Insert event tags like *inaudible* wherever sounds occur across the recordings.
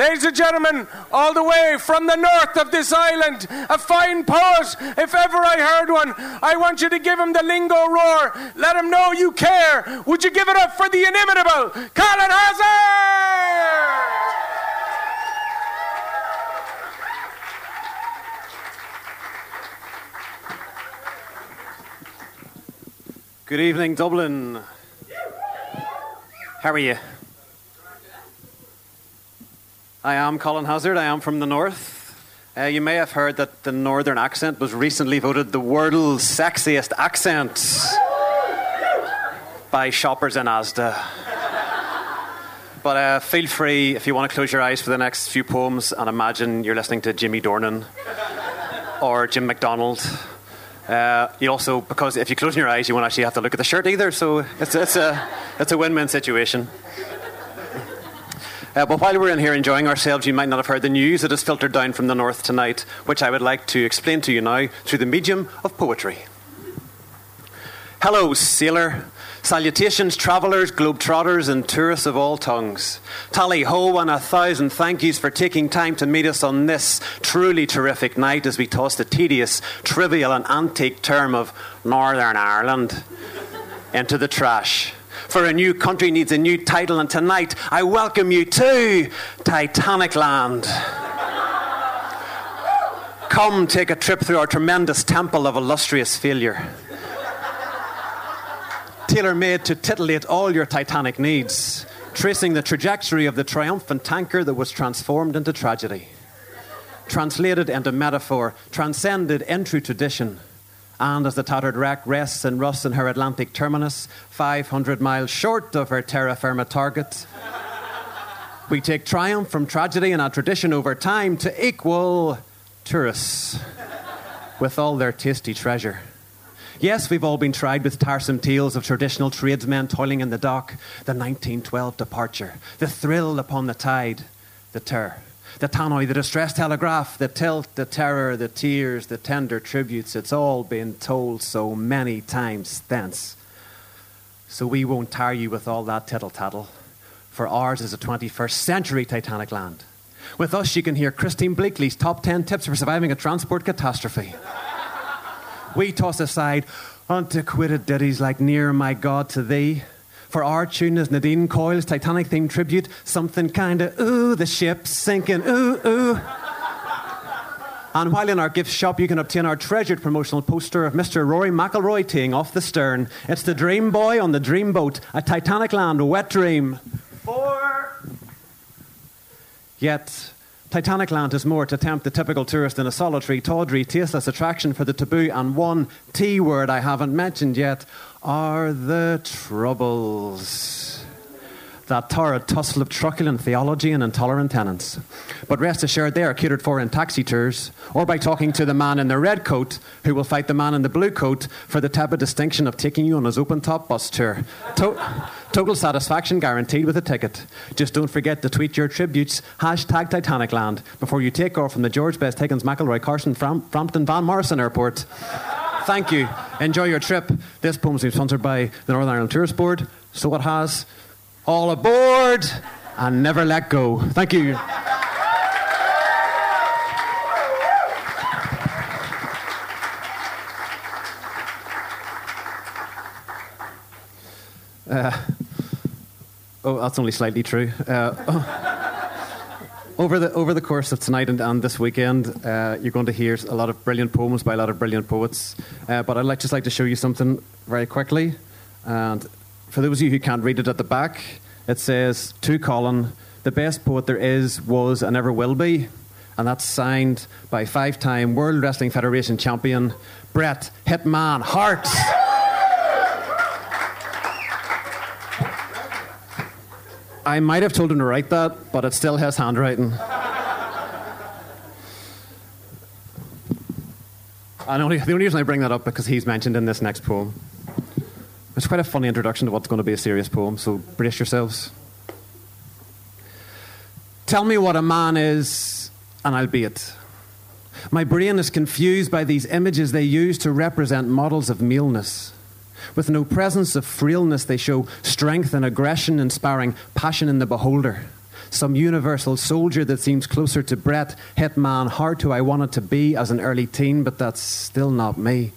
Ladies and gentlemen, all the way from the north of this island, a fine poet, if ever I heard one. I want you to give him the lingo roar. Let him know you care. Would you give it up for the inimitable Colin Hassard? Good evening, Dublin. How are you? I am Colin Hassard. I am from the north. Uh, you may have heard that the northern accent was recently voted the world's sexiest accent by shoppers in Asda. But uh, feel free if you want to close your eyes for the next few poems and imagine you're listening to Jimmy Dornan or Jim McDonald uh, you also, because if you close your eyes, you won't actually have to look at the shirt either, so it's, it's a, it's a win win situation. Uh, but while we're in here enjoying ourselves, you might not have heard the news that has filtered down from the north tonight, which I would like to explain to you now through the medium of poetry. Hello, sailor. Salutations, travellers, globetrotters, and tourists of all tongues. Tally ho, and a thousand thank yous for taking time to meet us on this truly terrific night as we toss the tedious, trivial, and antique term of Northern Ireland into the trash. For a new country needs a new title, and tonight I welcome you to Titanic Land. Come take a trip through our tremendous temple of illustrious failure tailor made to titillate all your Titanic needs, tracing the trajectory of the triumphant tanker that was transformed into tragedy. Translated into metaphor, transcended into tradition, and as the tattered wreck rests and rusts in her Atlantic terminus, 500 miles short of her terra firma target, we take triumph from tragedy and our tradition over time to equal tourists with all their tasty treasure. Yes, we've all been tried with tiresome tales of traditional tradesmen toiling in the dock, the 1912 departure, the thrill upon the tide, the terror, the tannoy, the distress telegraph, the tilt, the terror, the tears, the tender tributes. It's all been told so many times thence. So we won't tire you with all that tittle tattle, for ours is a 21st century Titanic land. With us, you can hear Christine Bleakley's top 10 tips for surviving a transport catastrophe. We toss aside antiquated ditties like Near My God to Thee. For our tune is Nadine Coyle's Titanic themed tribute, something kinda ooh, the ship's sinking, ooh, ooh. And while in our gift shop, you can obtain our treasured promotional poster of Mr. Rory McIlroy teeing off the stern. It's the Dream Boy on the Dream Boat, a Titanic land, wet dream. Four. Yet, Titanic Land is more to tempt the typical tourist in a solitary, tawdry, tasteless attraction for the taboo and one T word I haven't mentioned yet are the troubles that torrid tussle of truculent theology and intolerant tenants. But rest assured, they are catered for in taxi tours or by talking to the man in the red coat who will fight the man in the blue coat for the type of distinction of taking you on his open top bus tour. To- total satisfaction guaranteed with a ticket. Just don't forget to tweet your tributes, hashtag Titanicland, before you take off from the George Best Higgins McIlroy Carson Fram- Frampton Van Morrison Airport. Thank you. Enjoy your trip. This poem is sponsored by the Northern Ireland Tourist Board, so it has all aboard and never let go. Thank you. Uh, oh, that's only slightly true. Uh, oh, over, the, over the course of tonight and, and this weekend, uh, you're going to hear a lot of brilliant poems by a lot of brilliant poets. Uh, but I'd like, just like to show you something very quickly. And for those of you who can't read it at the back, it says to Colin, the best poet there is, was, and ever will be. And that's signed by five time World Wrestling Federation champion Bret Hitman Hart. I might have told him to write that, but it still has handwriting. And only, the only reason I bring that up because he's mentioned in this next poem. It's quite a funny introduction to what's going to be a serious poem, so brace yourselves. Tell me what a man is, and I'll be it. My brain is confused by these images they use to represent models of maleness. With no presence of frailness, they show strength and aggression, inspiring passion in the beholder. some universal soldier that seems closer to Bret Hitman Hart who I wanted to be as an early teen, but that's still not me.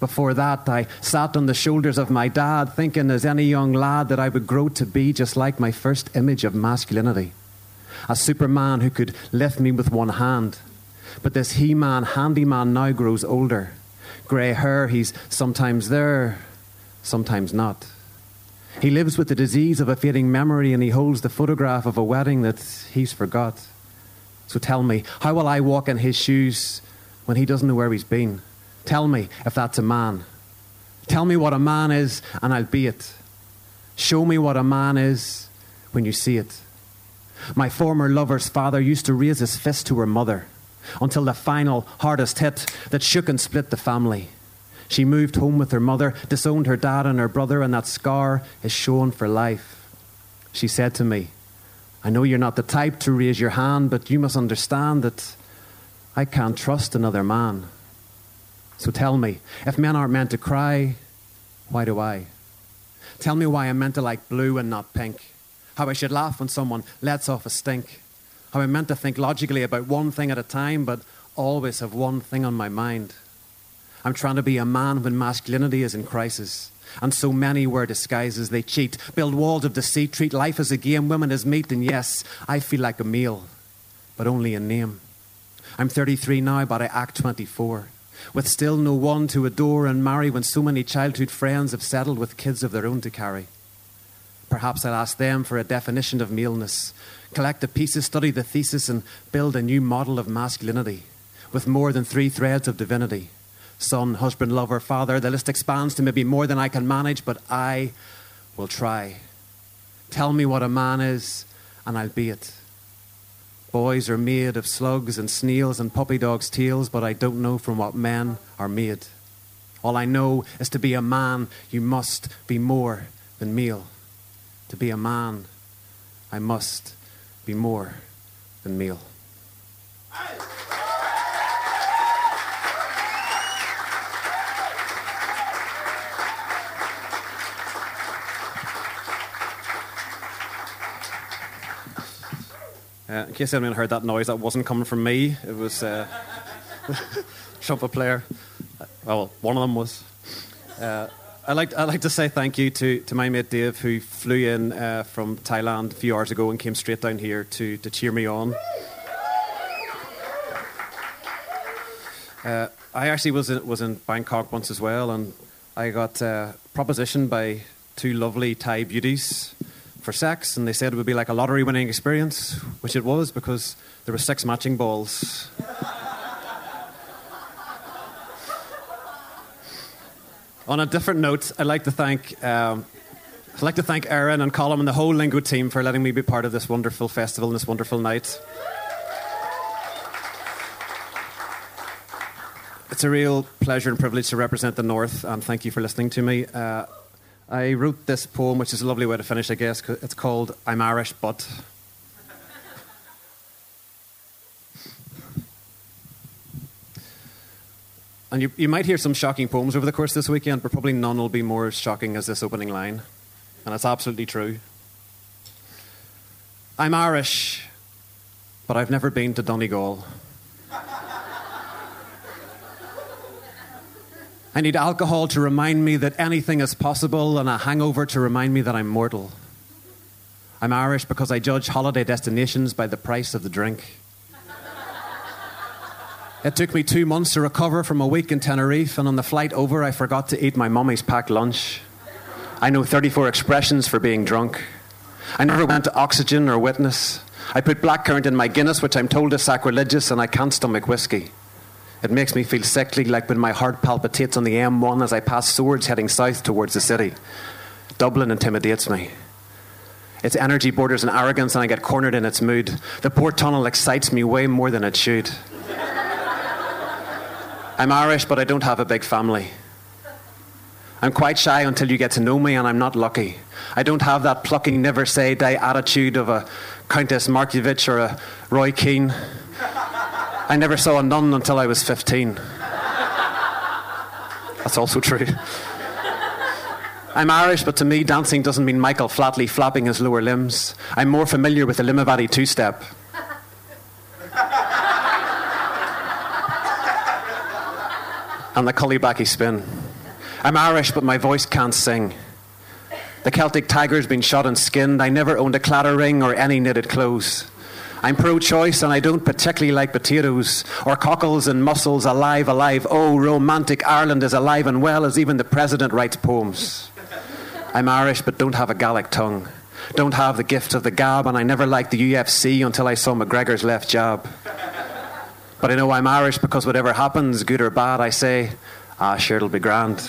Before that, I sat on the shoulders of my dad, thinking as any young lad that I would grow to be just like my first image of masculinity a superman who could lift me with one hand. But this he man, handyman, now grows older. Grey hair, he's sometimes there, sometimes not. He lives with the disease of a fading memory and he holds the photograph of a wedding that he's forgot. So tell me, how will I walk in his shoes when he doesn't know where he's been? Tell me if that's a man. Tell me what a man is and I'll be it. Show me what a man is when you see it. My former lover's father used to raise his fist to her mother until the final hardest hit that shook and split the family. She moved home with her mother, disowned her dad and her brother, and that scar is shown for life. She said to me, I know you're not the type to raise your hand, but you must understand that I can't trust another man. So tell me, if men aren't meant to cry, why do I? Tell me why I'm meant to like blue and not pink. How I should laugh when someone lets off a stink. How I'm meant to think logically about one thing at a time, but always have one thing on my mind. I'm trying to be a man when masculinity is in crisis. And so many wear disguises. They cheat, build walls of deceit, treat life as a game, women as meat. And yes, I feel like a meal, but only in name. I'm 33 now, but I act 24. With still no one to adore and marry when so many childhood friends have settled with kids of their own to carry. Perhaps I'll ask them for a definition of maleness, collect the pieces, study the thesis, and build a new model of masculinity with more than three threads of divinity son, husband, lover, father. The list expands to maybe more than I can manage, but I will try. Tell me what a man is, and I'll be it. Boys are made of slugs and snails and puppy dogs' tails, but I don't know from what men are made. All I know is to be a man, you must be more than meal. To be a man, I must be more than meal. Uh, in case anyone heard that noise, that wasn't coming from me. It was uh, *laughs* trumpet player. Well, one of them was. Uh, I like I like to say thank you to, to my mate Dave who flew in uh, from Thailand a few hours ago and came straight down here to, to cheer me on. Uh, I actually was in, was in Bangkok once as well, and I got uh, propositioned by two lovely Thai beauties for sex, and they said it would be like a lottery winning experience, which it was because there were six matching balls. *laughs* On a different note, I'd like to thank um, I'd like to thank Erin and Colin and the whole Lingo team for letting me be part of this wonderful festival and this wonderful night. It's a real pleasure and privilege to represent the North, and thank you for listening to me. Uh, I wrote this poem, which is a lovely way to finish, I guess. It's called I'm Irish, but. And you, you might hear some shocking poems over the course of this weekend, but probably none will be more shocking as this opening line. And it's absolutely true. I'm Irish, but I've never been to Donegal. I need alcohol to remind me that anything is possible, and a hangover to remind me that I'm mortal. I'm Irish because I judge holiday destinations by the price of the drink. It took me two months to recover from a week in Tenerife, and on the flight over, I forgot to eat my mummy's packed lunch. I know 34 expressions for being drunk. I never went to Oxygen or Witness. I put blackcurrant in my Guinness, which I'm told is sacrilegious, and I can't stomach whiskey. It makes me feel sickly, like when my heart palpitates on the M1 as I pass Swords heading south towards the city. Dublin intimidates me. Its energy borders on arrogance, and I get cornered in its mood. The port tunnel excites me way more than it should. I'm Irish, but I don't have a big family. I'm quite shy until you get to know me, and I'm not lucky. I don't have that plucky, never say die attitude of a Countess Markievicz or a Roy Keane. I never saw a nun until I was 15. That's also true. I'm Irish, but to me, dancing doesn't mean Michael Flatley flapping his lower limbs. I'm more familiar with the Limavady two step. and the Cullybackey spin. I'm Irish, but my voice can't sing. The Celtic tiger's been shot and skinned. I never owned a Claddagh ring or any knitted clothes. I'm pro choice and I don't particularly like potatoes or cockles and mussels alive, alive. Oh, romantic Ireland is alive and well as even the president writes poems. I'm Irish but don't have a Gaelic tongue. Don't have the gift of the gab, and I never liked the UFC until I saw McGregor's left jab. But I know I'm Irish because whatever happens, good or bad, I say, ah, sure, it'll be grand.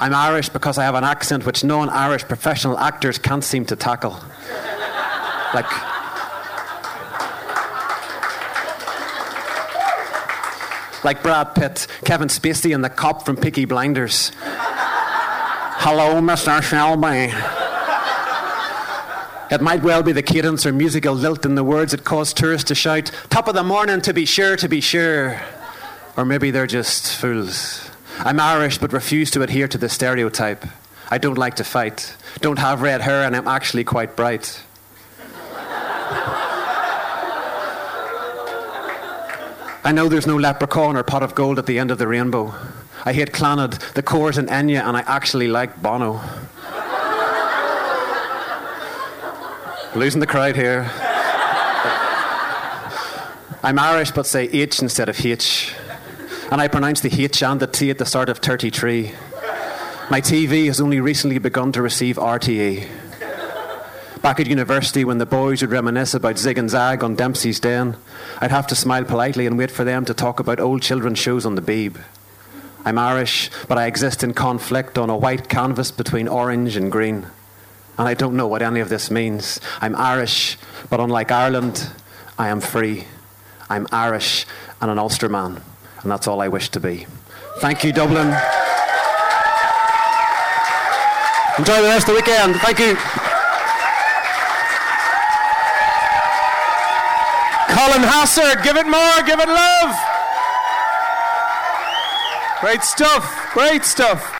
I'm Irish because I have an accent which non Irish professional actors can't seem to tackle. Like, like Brad Pitt, Kevin Spacey, and the cop from Peaky Blinders. Hello, Mr. Shelby. It might well be the cadence or musical lilt in the words that cause tourists to shout, Top of the morning, to be sure, to be sure. Or maybe they're just fools. I'm Irish but refuse to adhere to the stereotype. I don't like to fight, don't have red hair, and I'm actually quite bright. I know there's no leprechaun or pot of gold at the end of the rainbow. I hate Clannad, the Corrs, and Enya, and I actually like Bono. Losing the crowd here. I'm Irish, but say H instead of H. And I pronounce the H and the T at the start of 33. My TV has only recently begun to receive RTE. Back at university, when the boys would reminisce about Zig and Zag on Dempsey's Den, I'd have to smile politely and wait for them to talk about old children's shows on the Beeb. I'm Irish, but I exist in conflict on a white canvas between orange and green. And I don't know what any of this means. I'm Irish, but unlike Ireland, I am free. I'm Irish and an Ulsterman, and that's all I wish to be. Thank you, Dublin. Enjoy the rest of the weekend. Thank you. Hassard, give it more, give it love. Great stuff, great stuff.